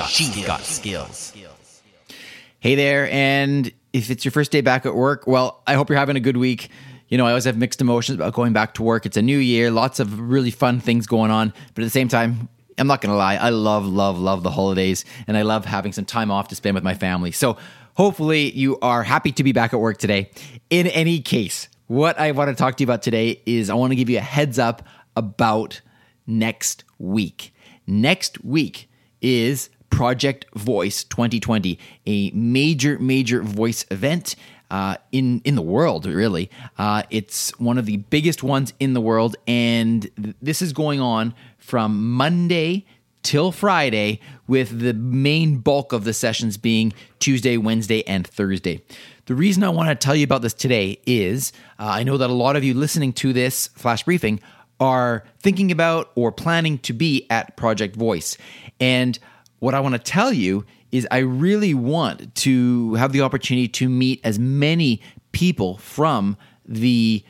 got she's skills. got skills. Hey there, and if it's your first day back at work, well, I hope you're having a good week. You know, I always have mixed emotions about going back to work. It's a new year, lots of really fun things going on, but at the same time, I'm not going to lie, I love, love, love the holidays, and I love having some time off to spend with my family. So hopefully, you are happy to be back at work today. In any case, what I want to talk to you about today is I want to give you a heads up about next week. Next week is Project Voice 2020, a major, major voice event. Uh, in in the world, really, uh, it's one of the biggest ones in the world, and th- this is going on from Monday till Friday, with the main bulk of the sessions being Tuesday, Wednesday, and Thursday. The reason I want to tell you about this today is uh, I know that a lot of you listening to this flash briefing are thinking about or planning to be at Project Voice. And what I want to tell you is I really want to have the opportunity to meet as many people from the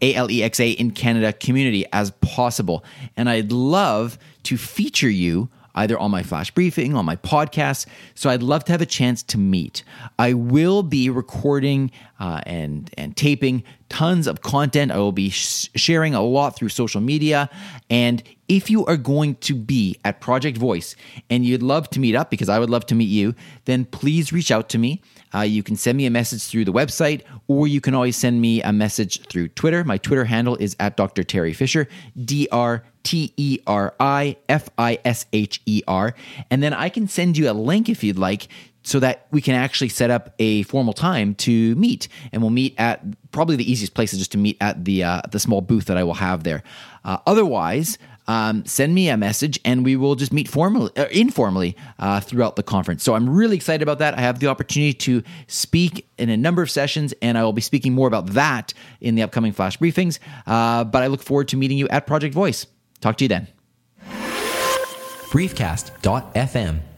ALEXA in Canada community as possible. And I'd love to feature you either on my flash briefing, on my podcast. So I'd love to have a chance to meet. I will be recording uh, and and taping tons of content. I will be sh- sharing a lot through social media. And if you are going to be at Project Voice and you'd love to meet up, because I would love to meet you, then please reach out to me. Uh, you can send me a message through the website, or you can always send me a message through Twitter. My Twitter handle is at Dr. Teri Fisher, D R T E R I F I S H E R. And then I can send you a link if you'd like so that we can actually set up a formal time to meet. And we'll meet at probably the easiest place is just to meet at the, uh, the small booth that I will have there. Uh, otherwise, um, send me a message and we will just meet formally, uh, informally uh, throughout the conference. So I'm really excited about that. I have the opportunity to speak in a number of sessions, and I will be speaking more about that in the upcoming flash briefings. Uh, but I look forward to meeting you at Project Voice. Talk to you then. Briefcast.fm